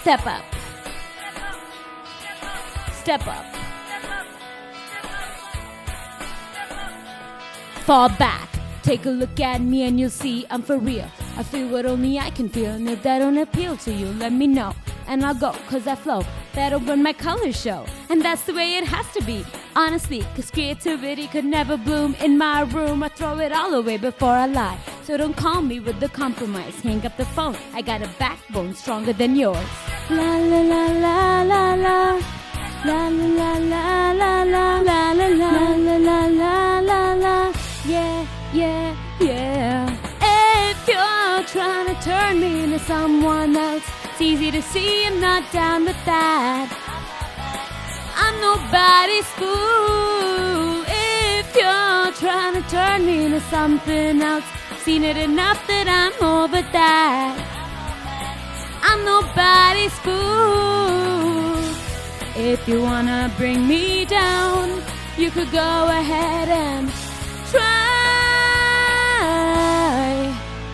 Step up. Step up. Fall back. Take a look at me and you'll see I'm for real. I feel what only I can feel, and if that don't appeal to you, let me know. And I'll go, cause I flow. That'll when my colors show. And that's the way it has to be. Honestly, cause creativity could never bloom in my room. I throw it all away before I lie. So don't call me with the compromise. Hang up the phone. I got a backbone stronger than yours. La la la la la la. La la la la la la la la la la la la la Yeah, yeah, yeah If you're trying to turn me into someone else It's easy to see I'm not down with that I'm nobody's fool to turn me into something else Seen it enough that I'm over that I'm nobody's fool if you wanna bring me down, you could go ahead and try.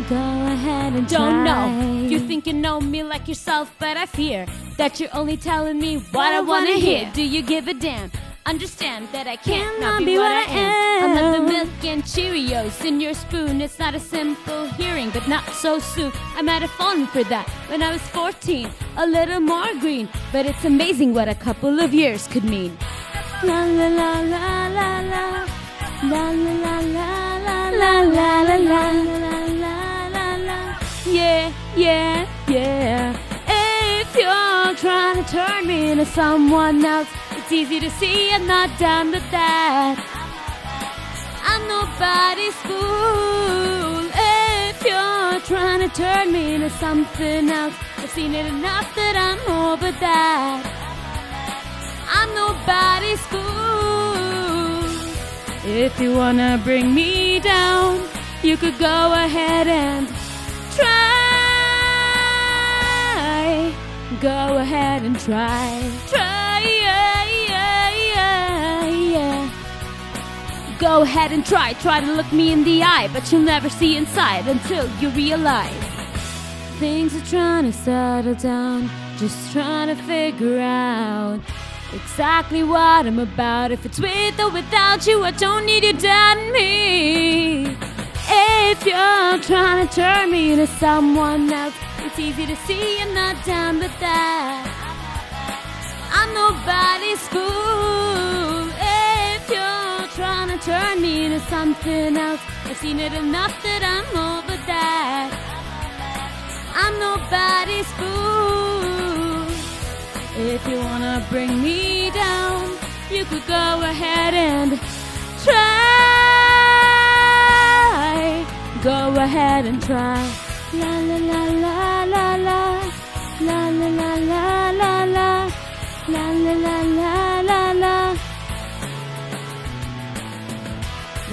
Go ahead and Don't try. know. You think you know me like yourself, but I fear that you're only telling me what I wanna hear. Do you give a damn? Understand that I can't not be, what, I am. I'm the milk and Cheerios in your spoon. It's not a simple hearing, but not so soon. I might have fallen for that when I was 14, a little more green. But it's amazing what a couple of years could mean. La la la la la la. La la la la la la la la la la la la la. Yeah, yeah, yeah. If you're trying to turn me into someone else, it's easy to see I'm not down with that. I'm nobody's fool. If you're trying to turn me into something else, I've seen it enough that I'm over that. I'm nobody's fool. If you wanna bring me down, you could go ahead and try. Go ahead and try. Try, yeah, Go ahead and try. Try to look me in the eye, but you'll never see inside until you realize things are trying to settle down. Just trying to figure out exactly what I'm about. If it's with or without you, I don't need you doubting me. If you're trying to turn me into someone else, it's easy to see I'm not down with that. Into something else, I've seen it enough that I'm over that. I'm nobody's fool. If you wanna bring me down, you could go ahead and try. Go ahead and try. La la la la la la. La la la la la la.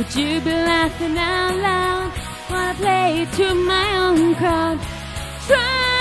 Would you be laughing out loud? Wanna play to my own crowd? Try